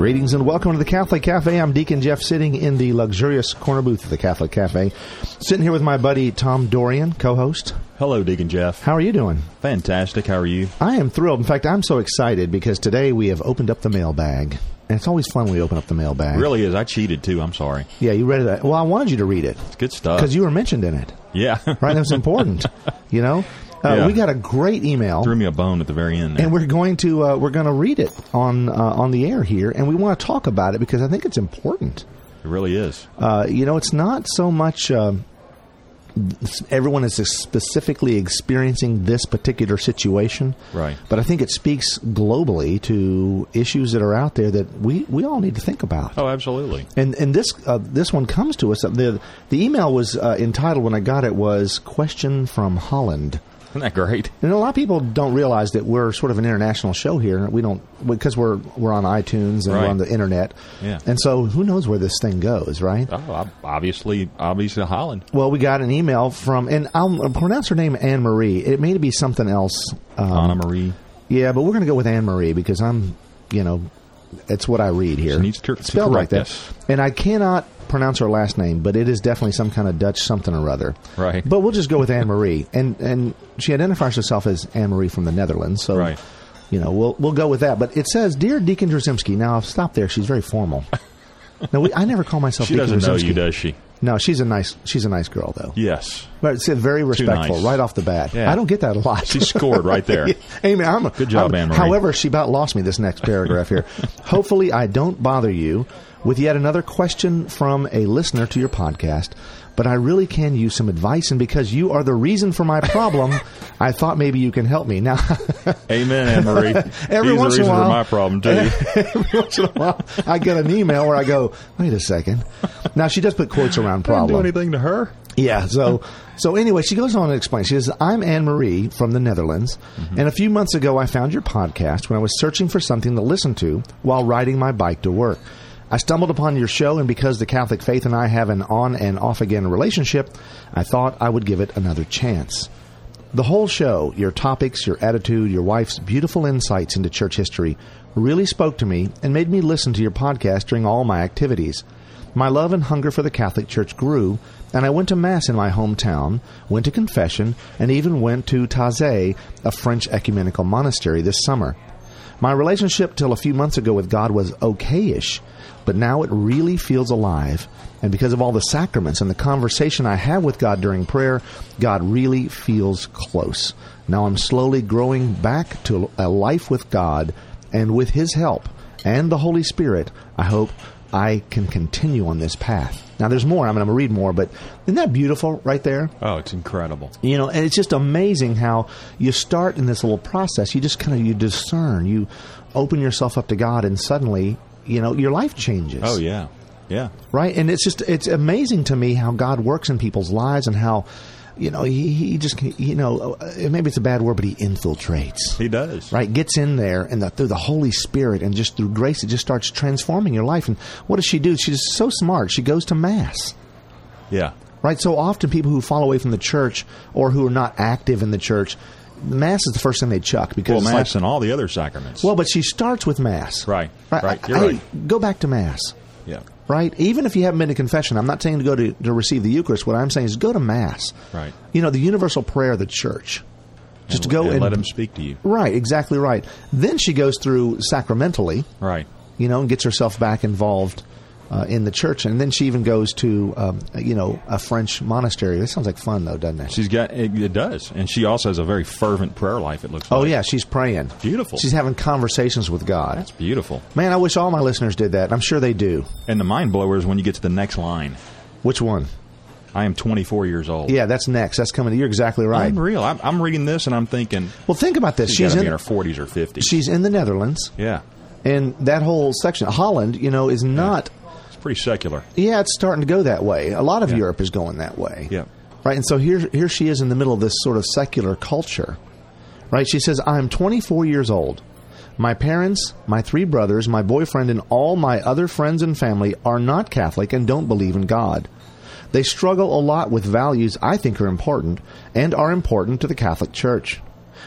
Greetings and welcome to the Catholic Cafe. I'm Deacon Jeff sitting in the luxurious corner booth of the Catholic Cafe. Sitting here with my buddy Tom Dorian, co host. Hello, Deacon Jeff. How are you doing? Fantastic. How are you? I am thrilled. In fact, I'm so excited because today we have opened up the mailbag. And it's always fun when we open up the mailbag. Really is. I cheated too. I'm sorry. Yeah, you read it. Well, I wanted you to read it. It's good stuff. Because you were mentioned in it. Yeah. Right? That was important. you know? Uh, Yeah. We got a great email. Threw me a bone at the very end. There. and we're going to uh, we're going to read it on uh, on the air here, and we want to talk about it because I think it's important. it really is. Uh, you know, it's not so much um everyone is specifically experiencing this particular situation, Right. But I think it speaks globally to issues that are out there that we, we all need to think about. Oh, absolutely. And and this uh, this one comes to us. The the email was uh, entitled when I got it was question from Holland. Isn't that great? And a lot of people don't realize that we're sort of an international show here. We don't because we're we're on iTunes and we're on the internet. Yeah. And so who knows where this thing goes, right? Oh, obviously, obviously Holland. Well, we got an email from, and I'll pronounce her name Anne Marie. It may be something else. Um, Anna Marie. yeah, but we're going to go with Anne Marie because I'm, you know, it's what I read here. She needs to- to spelled like that. us. And I cannot pronounce her last name, but it is definitely some kind of Dutch something or other. Right. But we'll just go with Anne Marie, and and she identifies herself as Anne Marie from the Netherlands. So. Right. You know, we'll we'll go with that. But it says, "Dear Deacon Drzymski." Now, I'll stop there. She's very formal. no, we, I never call myself. She Deacon doesn't know Drzymski. you, does she? No, she's a nice she's a nice girl though. Yes. But it's very respectful nice. right off the bat. Yeah. I don't get that a lot. She scored right there. Amy, I'm a, Good job, Anne-Marie. However, she about lost me this next paragraph here. Hopefully, I don't bother you with yet another question from a listener to your podcast. But I really can use some advice, and because you are the reason for my problem, I thought maybe you can help me. Now, Amen, Anne Marie. Every He's once the in a while- for my problem too. every once in a while, I get an email where I go, "Wait a second. Now she does put quotes around problem. do anything to her. Yeah. So, so anyway, she goes on to explain. She says, "I'm Anne Marie from the Netherlands, mm-hmm. and a few months ago, I found your podcast when I was searching for something to listen to while riding my bike to work. I stumbled upon your show, and because the Catholic faith and I have an on and off again relationship, I thought I would give it another chance." The whole show, your topics, your attitude, your wife's beautiful insights into church history really spoke to me and made me listen to your podcast during all my activities. My love and hunger for the Catholic Church grew, and I went to Mass in my hometown, went to confession, and even went to Taizé, a French ecumenical monastery, this summer. My relationship till a few months ago with God was okayish, but now it really feels alive. And because of all the sacraments and the conversation I have with God during prayer, God really feels close. Now I'm slowly growing back to a life with God, and with His help and the Holy Spirit, I hope I can continue on this path. Now there's more. I'm going to read more, but isn't that beautiful right there? Oh, it's incredible. You know, and it's just amazing how you start in this little process. You just kind of you discern, you open yourself up to God, and suddenly, you know, your life changes. Oh yeah, yeah. right. And it's just it's amazing to me how God works in people's lives and how. You know, he, he just, you know, uh, maybe it's a bad word, but he infiltrates He does. right gets in there and the, through the holy spirit and just through grace it just starts transforming your life and what does she do she's so smart she goes to mass Yeah. right so often people who fall away from the church or who are not active in the church mass is the first thing they chuck because Well, mass like, and all the other sacraments. well but she starts with mass Right, right, you're hey, right. go back to mass yeah. right? Even if you haven't been to confession, I'm not saying to go to, to receive the Eucharist. What I'm saying is go to Mass. Right. You know, the universal prayer of the church. Just to go and, and, let him speak to you. Right, exactly right. Then she goes through sacramentally, Right. you know, and gets herself back involved uh, in the church. And then she even goes to, um, you know, a French monastery. That sounds like fun, though, doesn't it? She's got it, it does, and she also has a very fervent prayer life. It looks. oh, like. yeah, she's praying. Beautiful. She's having conversations with God. That's beautiful. Man, I wish all my listeners did that. I'm sure they do. And the mind blower is when you get to the next line. Which one? I am 24 years old. Yeah, that's next. That's coming. You're exactly right. Unreal. I'm, real. I'm reading this and I'm thinking Well, think about this. she's, She's in, be in her 40s or 50s. she's in the Netherlands, yeah, and that whole section, Holland, you know, is not. Pretty secular. Yeah, it's starting to go that way. A lot of Yeah. Europe is going that way. Yeah. Right, and so here, here she is in the middle of this sort of secular culture, Right? She says, I'm 24 years old. My parents, my three brothers, my boyfriend, and all my other friends and family are not Catholic and don't believe in God. They struggle a lot with values I think are important and are important to the Catholic Church.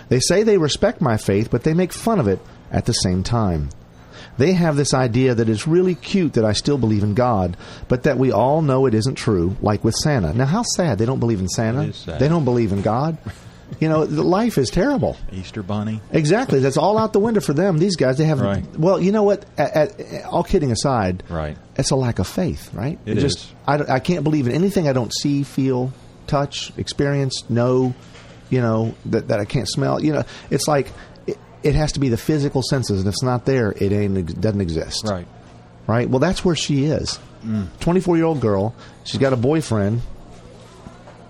They say they respect my faith, but they make fun of it at the same time. They have this idea that it's really cute that I still believe in God, but that we all know it isn't true, like with Santa. Now, how sad they don't believe in Santa. It is. They don't believe in God. You know, life is terrible. Easter Bunny. Exactly. That's all out the window for them. These guys, they have. Right. Well, you know what? At, at, all kidding aside, Right. it's a lack of faith, right? It just, is. I, I can't believe in anything I don't see, feel, touch, experience, know. You know that that I can't smell. You know, it's like it, has to be the physical senses, and if it's not there, it ain't doesn't exist. Right. Right. Well, that's where she is. Twenty-four year old girl. She's got a boyfriend.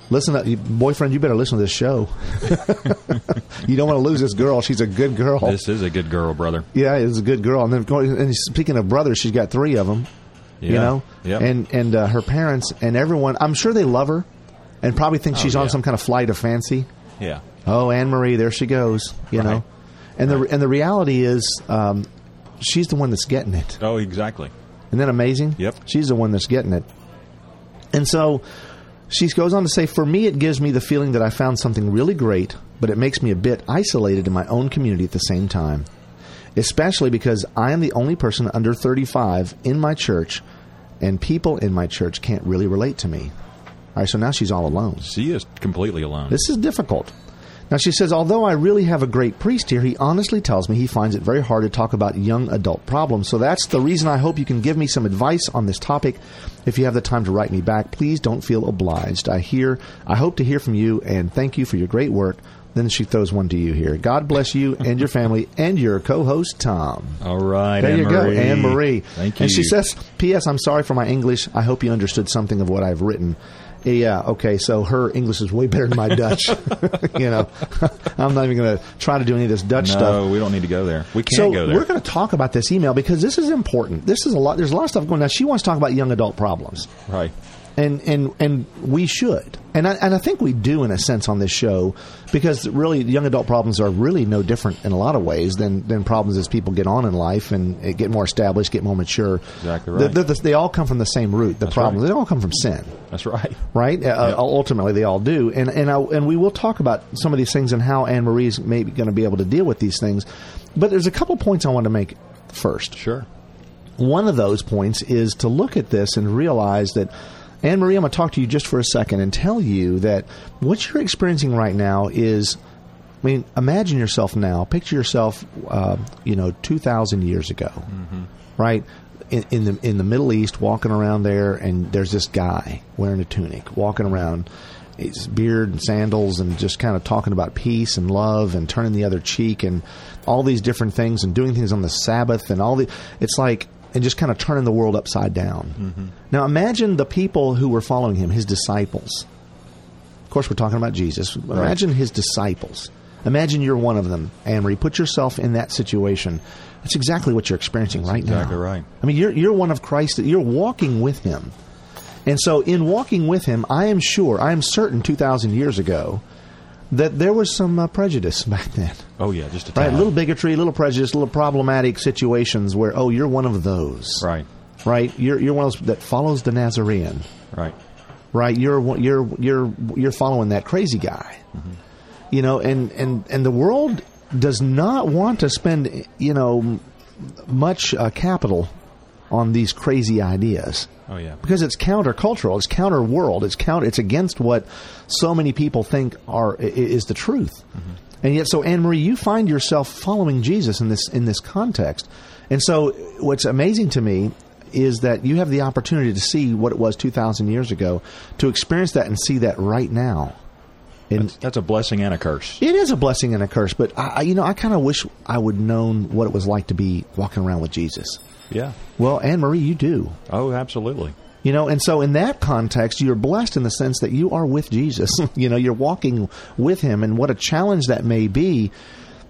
Listen, to, boyfriend, you better listen to this show. you don't want to lose this girl. She's a good girl. This is a good girl, brother. Yeah, it's a good girl. And then going, and speaking of brothers, she's got three of them. You know, Yep. and and uh, her parents and everyone. I'm sure they love her, and probably think Oh, she's on some kind of flight of fancy. Yeah. Oh, Anne Marie, there she goes. You Right. know, and the and the reality is, um, she's the one that's getting it. Oh, exactly. Isn't that amazing? Yep. She's the one that's getting it. And so she goes on to say, For me, it gives me the feeling that I found something really great, but it makes me a bit isolated in my own community at the same time. Especially because I am the only person under 35 in my church, and people in my church can't really relate to me. All right, so now she's all alone. She is completely alone. This is difficult. Now, she says, although I really have a great priest here, he honestly tells me he finds it very hard to talk about young adult problems. So that's the reason I hope you can give me some advice on this topic. If you have the time to write me back, please don't feel obliged. I hear, I hope to hear from you, and thank you for your great work. Then she throws one to you here. God bless you and your family and your co-host Tom. All right. There you go, Anne-Marie. Anne Marie. Thank you. And she says, P.S. I'm sorry for my English. I hope you understood something of what I've written. Yeah, okay, so her English is way better than my Dutch. you know, I'm not even going to try to do any of this Dutch no, stuff. No, we don't need to go there. We can't So go there. we're going to talk about this email because this is important. This is a lot. There's a lot of stuff going on. She wants to talk about young adult problems right. And and and we should, and I, and I think we do in a sense on this show, because really young adult problems are really no different in a lot of ways than than problems as people get on in life and uh, get more established, get more mature. Exactly They- right. They, they all come from the same root. The That's problems right. they all come from sin That's right. right? Uh, Ultimately, they all do, and and I, and we will talk about some of these things and how Anne Marie's maybe going to be able to deal with these things. But there's a couple points I want to make first. Sure. One of those points is to look at this and realize that. Anne Marie, I'm going to talk to you just for a second and tell you that what you're experiencing right now is, I mean, imagine yourself now. Picture yourself, uh, you know, 2,000 years ago, right? In, in the in the Middle East, walking around there, and there's this guy wearing a tunic, walking around, his beard and sandals, and just kind of talking about peace and love and turning the other cheek and all these different things and doing things on the Sabbath and all the. It's like and just kind of turning the world upside down. Mm-hmm. Now imagine the people who were following him, his disciples. Of course, we're talking about Jesus. Imagine his disciples. Imagine you're one of them, Anne Marie. Put yourself in that situation. That's exactly what you're experiencing right now. exactly right. I mean, you're you're one of Christ. You're walking with Him, and so in walking with Him, I am sure, I am certain, two thousand years ago, that there was some uh, prejudice back then. Oh yeah, just a Right, tad. a little bigotry, a little prejudice, a little problematic situations where oh, you're one of those. Right. right. You're you're one of those that follows the Nazarene Right. right? You're you're you're you're following that crazy guy, you know, and and and the world does not want to spend you know much uh, capital on these crazy ideas Oh yeah. because it's countercultural, it's counter world, it's counter, it's against what so many people think are is the truth. Mm-hmm. And yet, so Anne Marie, you find yourself following Jesus in this in this context. And so, what's amazing to me is that you have the opportunity to see what it was two thousand years ago, to experience that and see that right now. And That's, that's a blessing and a curse. it is a blessing and a curse, but I, I- you know, I kind of wish I would known what it was like to be walking around with Jesus. Yeah. Well, Anne Marie, you do. Oh, absolutely. You know, and so in that context, you're blessed in the sense that you are with Jesus. you know, you're walking with him, and what a challenge that may be,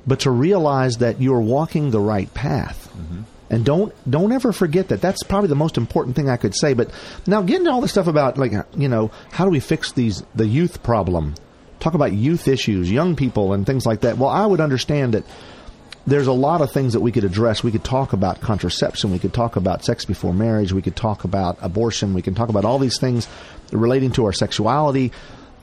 but to realize that you're walking the right path. Mm-hmm. And don't don't ever forget that. That's probably the most important thing I could say. But now, getting to all the stuff about like you know how do we fix these the youth problem talk about youth issues, young people, and things like that. Well, I would understand that there's a lot of things that we could address. We could talk about contraception. We could talk about sex before marriage. We could talk about abortion. We can talk about all these things relating to our sexuality.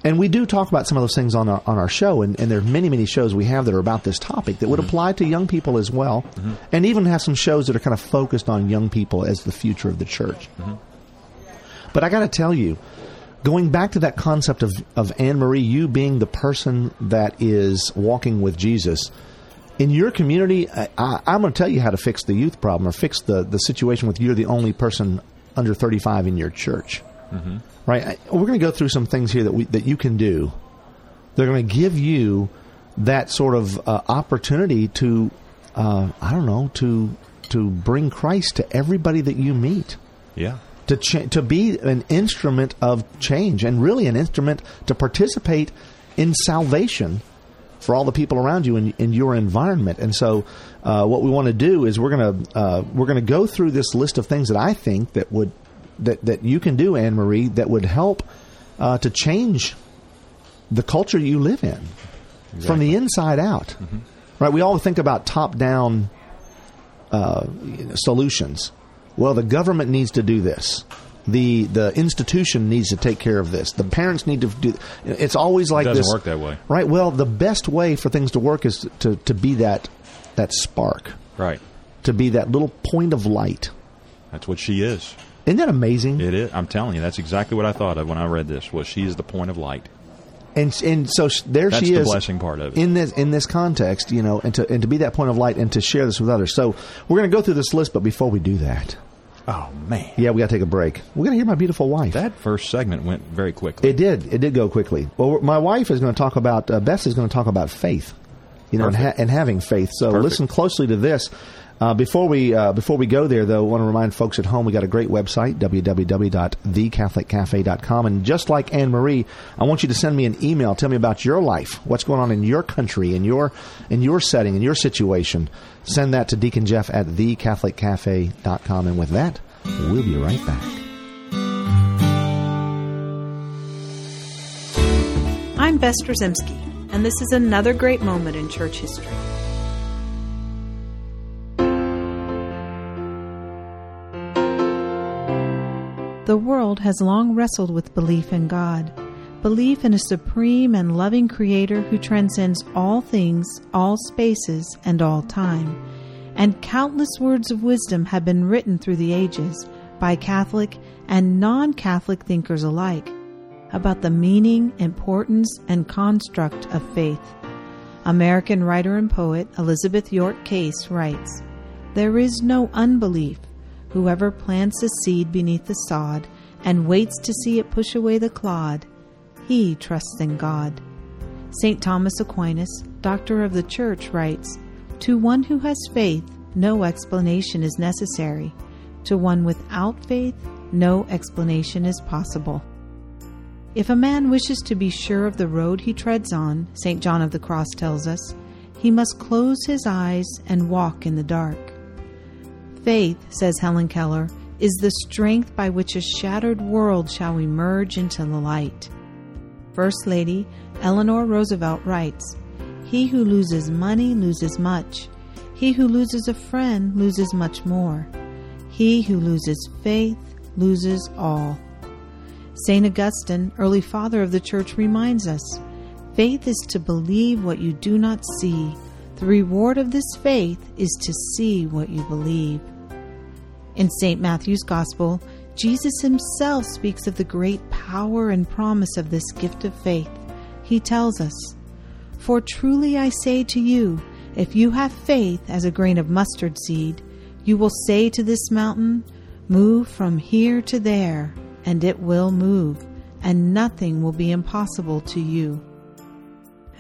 And we do talk about some of those things on our on our show, and, and there are many many shows we have that are about this topic that would mm-hmm. apply to young people as well, mm-hmm. and even have some shows that are kind of focused on young people as the future of the church. Mm-hmm. But I got to tell you, going back to that concept of of Anne Marie, you being the person that is walking with Jesus in your community, I, I'm going to tell you how to fix the youth problem or fix the the situation with you're the only person under 35 in your church right? I- We're going to go through some things here that we that you can do. They're going to give you that sort of uh, opportunity to, uh, I don't know, to to bring Christ to everybody that you meet. Yeah. To cha- to be an instrument of change and really an instrument to participate in salvation for all the people around you in, in your environment. And so, uh, what we want to do is we're going to uh, we're going to go through this list of things that I think that would that that you can do, Anne Marie, that would help uh, to change the culture you live in from the inside out. Right? We all think about top down uh, you know, solutions. Well, the government needs to do this. The the institution needs to take care of this. The parents need to do. It's always like this. doesn't this. work that way. right? Well, the best way for things to work is to to be that that spark, Right. to be that little point of light. That's what she is. Isn't that amazing? It is. I'm telling you, that's exactly what I thought of when I read this. Was she is the point of light? and and so sh- there That's she the is blessing part of it. in this in this context you know and to and to be that point of light and to share this with others so we're going to go through this list but before we do that Oh man, yeah we got to take a break. We're going to hear my beautiful wife. That first segment went very quickly. it did. It did go quickly. Well my wife is going to talk about uh, Beth is going to talk about faith you know and, ha- and having faith. So Perfect. listen closely to this uh, before we uh, before we go there, though, I want to remind folks at home we got a great website www.thecatholiccafe.com, and just like Anne Marie, I want you to send me an email. Tell me about your life, what's going on in your country, in your in your setting, in your situation. Send that to Deacon Jeff at thecatholiccafe.com, and with that, we'll be right back. I'm Beth Drzymski, and this is another great moment in church history. The world has long wrestled with belief in God, belief in a supreme and loving Creator who transcends all things, all spaces, and all time. And countless words of wisdom have been written through the ages by Catholic and non Catholic thinkers alike about the meaning, importance, and construct of faith. American writer and poet Elizabeth York Case writes There is no unbelief. Whoever plants a seed beneath the sod and waits to see it push away the clod, he trusts in God. St. Thomas Aquinas, doctor of the Church, writes To one who has faith, no explanation is necessary. To one without faith, no explanation is possible. If a man wishes to be sure of the road he treads on, St. John of the Cross tells us, he must close his eyes and walk in the dark. Faith, says Helen Keller, is the strength by which a shattered world shall emerge into the light. First Lady Eleanor Roosevelt writes He who loses money loses much. He who loses a friend loses much more. He who loses faith loses all. St. Augustine, early father of the church, reminds us faith is to believe what you do not see. The reward of this faith is to see what you believe. In St. Matthew's Gospel, Jesus himself speaks of the great power and promise of this gift of faith. He tells us, For truly I say to you, if you have faith as a grain of mustard seed, you will say to this mountain, Move from here to there, and it will move, and nothing will be impossible to you.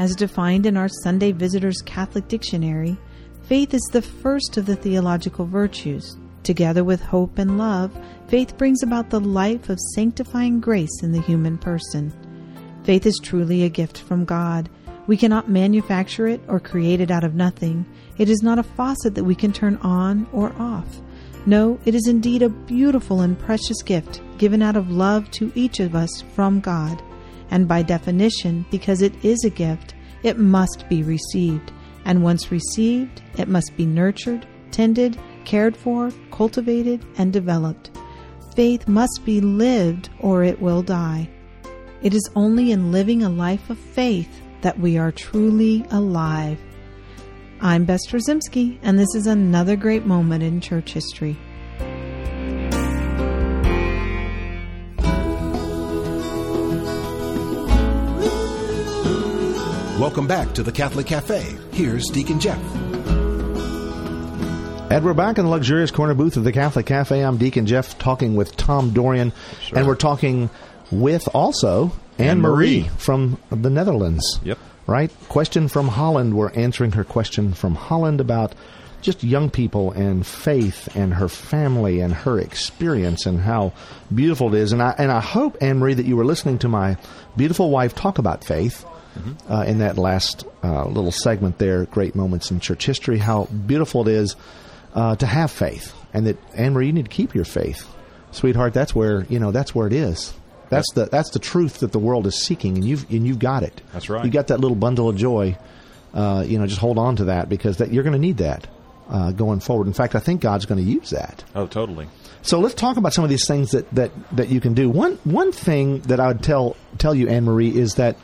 As defined in our Sunday Visitor's Catholic Dictionary, faith is the first of the theological virtues. Together with hope and love, faith brings about the life of sanctifying grace in the human person. Faith is truly a gift from God. We cannot manufacture it or create it out of nothing. It is not a faucet that we can turn on or off. No, it is indeed a beautiful and precious gift given out of love to each of us from God. And by definition, because it is a gift, it must be received. And once received, it must be nurtured, tended, cared for, cultivated, and developed. Faith must be lived or it will die. It is only in living a life of faith that we are truly alive. I'm Beth Drzymski, and this is another great moment in church history. Welcome back to the Catholic Cafe. Here's Deacon Jeff. And we're back in the luxurious corner booth of the Catholic Cafe. I'm Deacon Jeff talking with Tom Dorian, and we're talking with also Anne Marie Anne-Marie. from the Netherlands. Yep. Right? Question from Holland. We're answering her question from Holland about just young people and faith and her family and her experience and how beautiful it is. And I and I hope Anne Marie that you were listening to my beautiful wife talk about faith uh, in that last uh, little segment there. Great moments in church history. How beautiful it is uh, to have faith, and that Anne Marie, you need to keep your faith, sweetheart. That's where you know that's where it is. That's the that's the truth that the world is seeking, and you've and you've got it. That's right. You got that little bundle of joy. Uh, you know, just hold on to that because that you're going to need that uh, going forward. In fact, I think God's going to use that. Oh, totally. So let's talk about some of these things that, that, that you can do. One one thing that I would tell tell you, Anne Marie, is that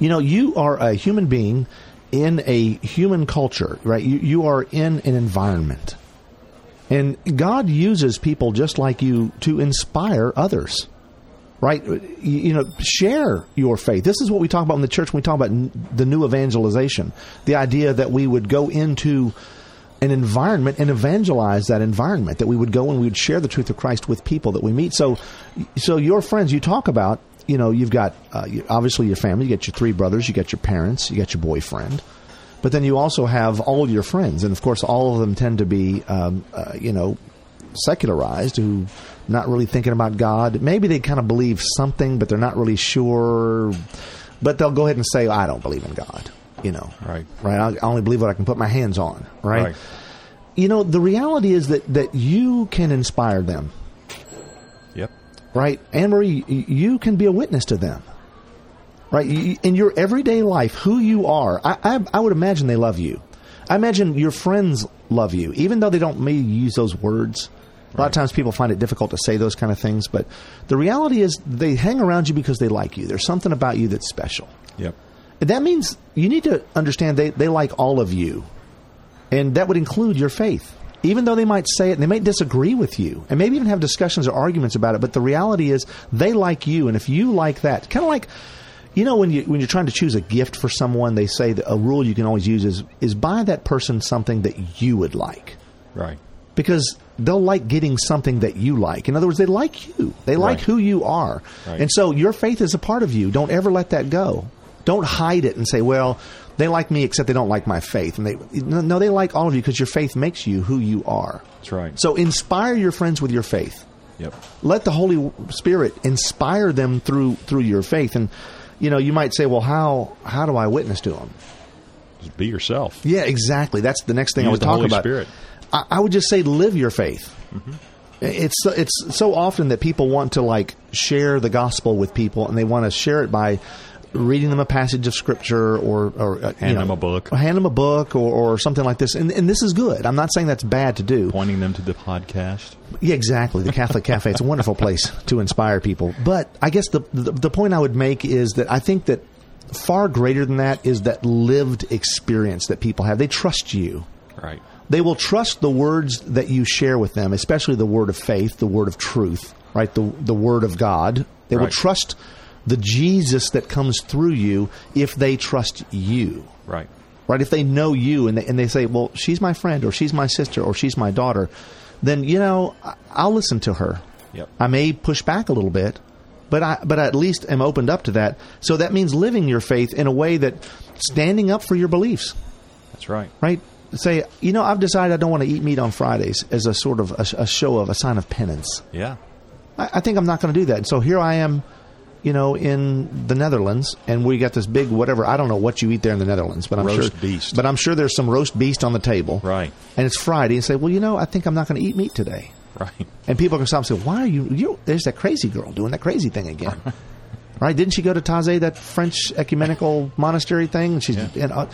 you know you are a human being in a human culture, right? You you are in an environment, and God uses people just like you to inspire others. Right, you, know, share your faith. This is what we talk about in the church when we talk about the new evangelization. The idea that we would go into an environment and evangelize that environment that we would go and we would share the truth of Christ with people that we meet. So, so your friends you talk about, you know, you've got uh, you, obviously your family, you got your three brothers, you got your parents, you got your boyfriend, but then you also have all of your friends, and of course, all of them tend to be, um, uh, you know, secularized, who not really thinking about God. Maybe they kind of believe something, but they're not really sure. But they'll go ahead and say, "I don't believe in God." You know, Right. Right. I I only believe what I can put my hands on. Right. Right. You know, the reality is that that you can inspire them. Right, Anne Marie, you can be a witness to them. Right, in your everyday life, who you are, I, I, I would imagine they love you. I imagine your friends love you, even though they don't maybe use those words. A lot of times people find it difficult to say those kind of things, but the reality is they hang around you because they like you. There's something about you that's special. Yep. And that means you need to understand they, they like all of you. And that would include your faith. Even though they might say it and they might disagree with you and maybe even have discussions or arguments about it, but the reality is they like you. And if you like that, kind of like, you know, when you when you're trying to choose a gift for someone, they say that a rule you can always use is is buy that person something that you would like Right. because they'll like getting something that you like. In other words, they like you. They like Right. who you are. Right. And so your faith is a part of you. Don't ever let that go. Don't hide it and say, well, they like me except they don't like my faith. And they no, they like all of you because your faith makes you who you are. That's right. So inspire your friends with your faith. Yep. Let the Holy Spirit inspire them through through your faith. And you know, you might say, well, how how do I witness to them? Just be yourself. Yeah, exactly. That's the next thing I would the talk Holy about. Spirit. I, I would just say live your faith. Mm-hmm. It's it's so often that people want to like share the gospel with people, and they want to share it by reading them a passage of scripture or or uh, Hand know, them a book. or hand them a book or, or something like this. And and this is good. I'm not saying that's bad to do. Pointing them to the podcast. Yeah, exactly. The Catholic Cafe. It's a wonderful place to inspire people. But I guess the, the the point I would make is that I think that far greater than that is that lived experience that people have. They trust you. Right. They will trust the words that you share with them, especially the word of faith, the word of truth, right? The the word of God. They will trust the Jesus that comes through you if they trust you. Right. Right? If they know you and they, and they say, "Well, she's my friend or she's my sister or she's my daughter," then you know, I'll listen to her. Yep. I may push back a little bit, but I but I at least am opened up to that. So that means living your faith in a way that standing up for your beliefs That's right. right? Say, you know, I've decided I don't want to eat meat on Fridays as a sort of a, a show of a sign of penance. Yeah. I, I think I'm not going to do that. And so here I am, you know, in the Netherlands, and we got this big whatever. I don't know what you eat there in the Netherlands, but I'm Roast sure beast. But I'm sure there's some roast beast on the table, Right. And it's Friday, and say, well, you know, I think I'm not going to eat meat today. Right. And people can stop and say, why are you? You there's that crazy girl doing that crazy thing again. Right? Didn't she go to Taizé, that French ecumenical monastery thing? She's, Yeah. and, uh,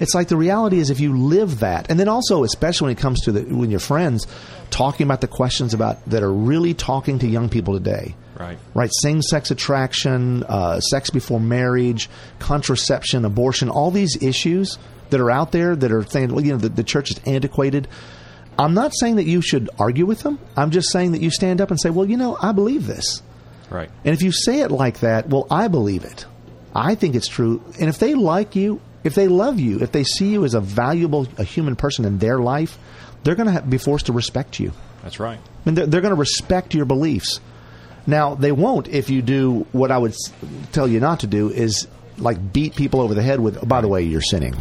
it's like the reality is if you live that, and then also, especially when it comes to the, when your friends talking about the questions about that are really talking to young people today. Right. Right? Same sex attraction, uh, sex before marriage, contraception, abortion, all these issues that are out there that are saying, well, you know, the, the church is antiquated. I'm not saying that you should argue with them. I'm just saying that you stand up and say, well, you know, I believe this. Right. And if you say it like that, well, I believe it. I think it's true. And if they like you, if they love you, if they see you as a valuable, a human person in their life, they're going to be forced to respect you. That's right. I mean, they're, they're going to respect your beliefs. Now, they won't if you do what I would tell you not to do is like beat people over the head with, oh, by the way, you're sinning.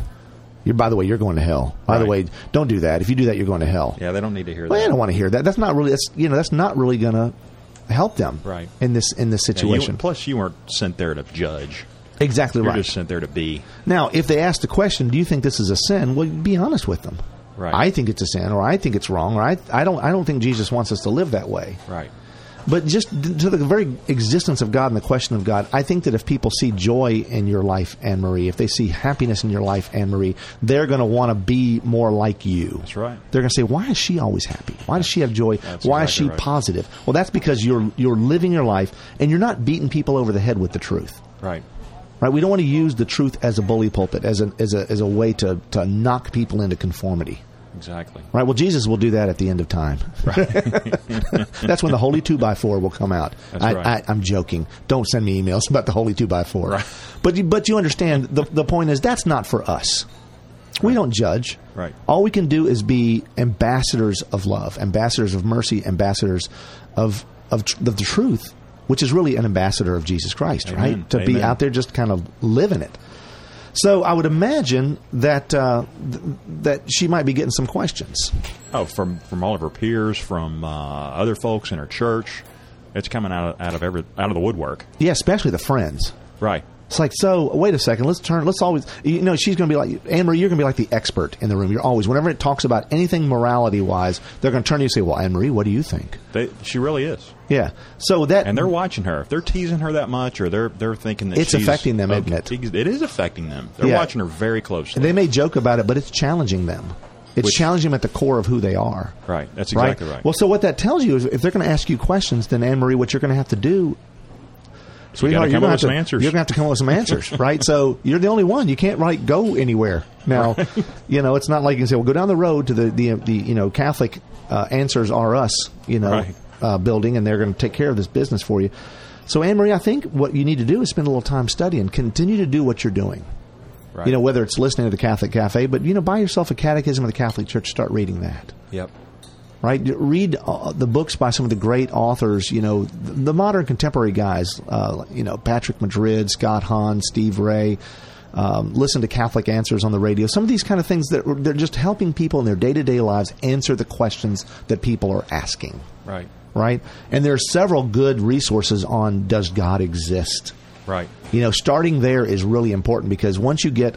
You're, by the way, you're going to hell. By the way, don't do that. If you do that, you're going to hell. Yeah, they don't need to hear Well, that. I don't want to hear that. That's not really. That's you know. That's not really going to help them. Right. In this in this Yeah, you- situation. plus, you weren't sent there to judge. exactly You're right. just sent there to be. now, if they ask the question, "Do you think this is a sin?" Well, be honest with them. Right. I think it's a sin, or I think it's wrong, or I I don't I don't think Jesus wants us to live that way. Right. But just to the very existence of God and the question of God, I think that if people see joy in your life, Anne Marie, if they see happiness in your life, Anne Marie, they're going to want to be more like you. That's right. They're going to say, "Why is she always happy? Why does she have joy? That's Why is she right. positive?" Well, that's because you're you're living your life and you're not beating people over the head with the truth. Right. Right? We don't want to use the truth as a bully pulpit, as a as a as a way to to knock people into conformity. Exactly. Right. Well, Jesus will do that at the end of time. That's when the holy two by four will come out. That's I, right. I, I'm joking. Don't send me emails about the holy two by four. Right. But you, but you understand the the point is that's not for us. We don't judge. Right. All we can do is be ambassadors of love, ambassadors of mercy, ambassadors of of, tr- of the truth, which is really an ambassador of Jesus Christ, Amen. right? To be out there just kind of living it. So I would imagine that uh, th- that she might be getting some questions. Oh, from from all of her peers, from uh, other folks in her church, it's coming out of, out of every out of the woodwork. Yeah, especially the friends. Right. It's like, so wait a second, let's turn, let's always, you know, she's going to be like, Anne Marie, you're going to be like the expert in the room. You're always, whenever it talks about anything morality wise, they're going to turn to you and say, well, Anne Marie, what do you think? They, she really is, Yeah. So that, and they're watching her. If they're teasing her that much, or they're they're thinking that It's she's affecting them, isn't it? It is affecting them. They're Yeah. watching her very closely. they may joke about it, but it's challenging them. It's Which- challenging them at the core of who they are. right. That's exactly right. Well, so what that tells you is if they're going to ask you questions, then Anne Marie, what you're going to have to do. Sweetheart, come you're gonna have some to, answers. You're going to have to come up with some answers, right? So you're the only one. You can't like go anywhere now. You know, it's not like you can say, "Well, go down the road to the the, the you know Catholic uh, Answers Are Us," you know, Right. uh, building, and they're going to take care of this business for you. So, Anne Marie, I think what you need to do is spend a little time studying. Continue to do what you're doing. right. You know, whether it's listening to the Catholic Cafe, but you know, buy yourself a Catechism of the Catholic Church. Start reading that Yep. Right? Read uh, the books by some of the great authors, you know, the, the modern contemporary guys, uh, you know, Patrick Madrid, Scott Hahn, Steve Ray. Um, listen to Catholic Answers on the radio. Some of these kind of things that they're just helping people in their day to day lives answer the questions that people are asking, Right. right? And there are several good resources on Does God Exist? Right. You know, starting there is really important because once you get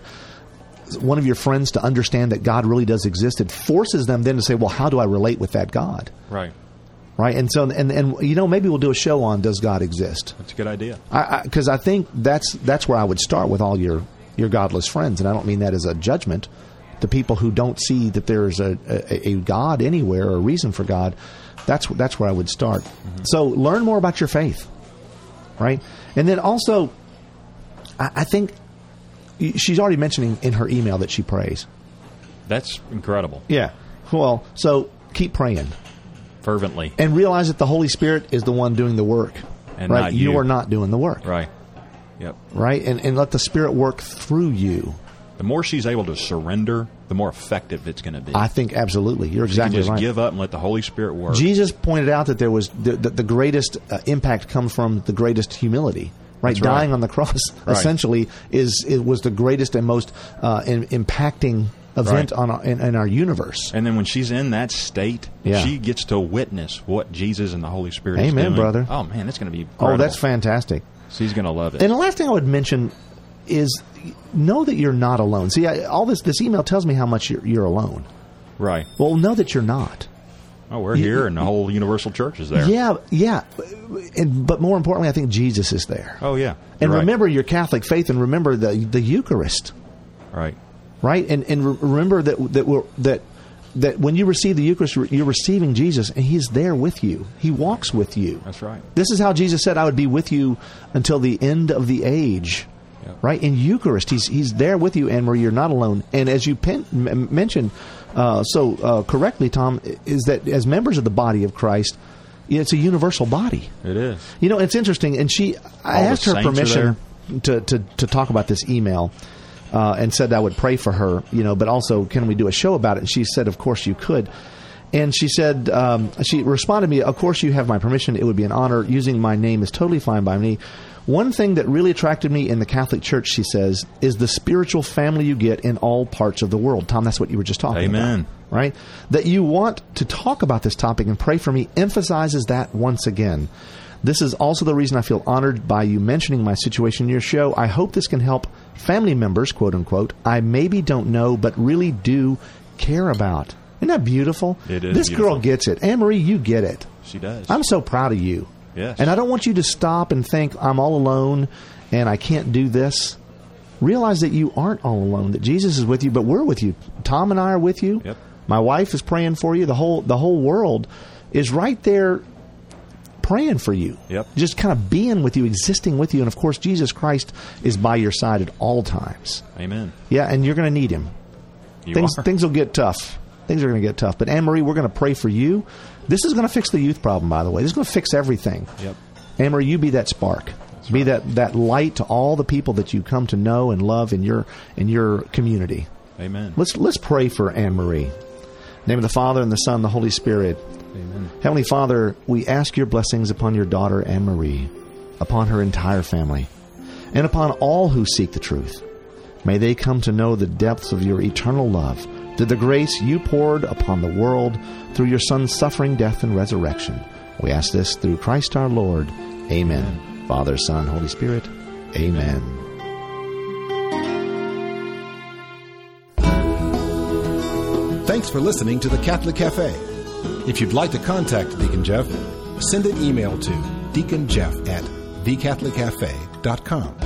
one of your friends to understand that God really does exist, it forces them then to say, well, how do I relate with that God? Right. Right. And so, and, and, you know, maybe we'll do a show on does God exist? That's a good idea. I, because I, think that's, that's where I would start with all your, your godless friends. And I don't mean that as a judgment the people who don't see that there's a, a, a God anywhere or a reason for God. That's, that's where I would start. Mm-hmm. So learn more about your faith. Right. And then also, I, I think she's already mentioning in her email that she prays. That's incredible. Yeah. Well, so keep praying Fervently. and realize that the Holy Spirit is the one doing the work. And right? not you. are not doing the work. Right. Yep. Right? And and let the Spirit work through you. The more she's able to surrender, the more effective it's going to be. I think absolutely. You're exactly just right. give up and let the Holy Spirit work. Jesus pointed out that there was the, the, the greatest uh, impact comes from the greatest humility. Right, That's right. dying on the cross Right. essentially is it was the greatest and most uh, in, impacting event Right. on our, in, in our universe. And then when she's in that state, Yeah. she gets to witness what Jesus and the Holy Spirit Amen, doing. brother. Oh man, that's going to be Oh, that's fantastic. She's going to love it. And the last thing I would mention is know that you're not alone. See, I, all this this email tells me how much you're, you're alone. right. Well, know that you're not. Oh, we're here, and the whole Universal Church is there. Yeah, yeah. And, but more importantly, I think Jesus is there. Oh, yeah. and right. remember your Catholic faith, and remember the the Eucharist, right? right? And and remember that that we're, that that when you receive the Eucharist, you're receiving Jesus, and He's there with you. He walks with you. That's right. This is how Jesus said, "I would be with you until the end of the age." Yeah. Right in Eucharist, He's He's there with you, and where you're not alone. And as you pen, m- mentioned uh, so uh, correctly, Tom, is that as members of the body of Christ, it's a universal body. It is. You know, it's interesting. And she, I All asked her permission to, to, to talk about this email uh, and said I would pray for her, you know, but also, can we do a show about it? And she said, of course you could. And she said, um, she responded to me, of course you have my permission. It would be an honor. Using my name is totally fine by me. One thing that really attracted me in the Catholic Church, she says, is the spiritual family you get in all parts of the world. Tom, that's what you were just talking Amen. about right? That you want to talk about this topic and pray for me emphasizes that once again. This is also the reason I feel honored by you mentioning my situation in your show. I hope this can help family members, quote unquote, I maybe don't know, but really do care about. Isn't that beautiful? It is This girl gets it. Anne Marie, you get it. She does. I'm so proud of you. Yes. And I don't want you to stop and think, I'm all alone and I can't do this. Realize that you aren't all alone, that Jesus is with you, but we're with you. Tom and I are with you. Yep. My wife is praying for you. The whole the whole world is right there praying for you. Yep. Just kind of being with you, existing with you. And of course, Jesus Christ is by your side at all times. Amen. Yeah, and you're going to need him You things are. things will get tough. Things are going to get tough. But Anne Marie, we're going to pray for you. This is going to fix the youth problem, by the way. This is going to fix everything. Yep. Anne Marie, you be that spark. be that, that light to all the people that you come to know and love in your in your community. Amen. Let's let's pray for Anne Marie. Name of the Father and the Son, and the Holy Spirit. Amen. Heavenly Father, we ask your blessings upon your daughter Anne Marie, upon her entire family, and upon all who seek the truth. May they come to know the depths of your eternal love, through the grace you poured upon the world through your Son's suffering, death, and resurrection. We ask this through Christ our Lord. Amen. Father, Son, Holy Spirit. Amen. Thanks for listening to the Catholic Cafe. If you'd like to contact Deacon Jeff, send an email to deaconjeff at thecatholiccafe.com.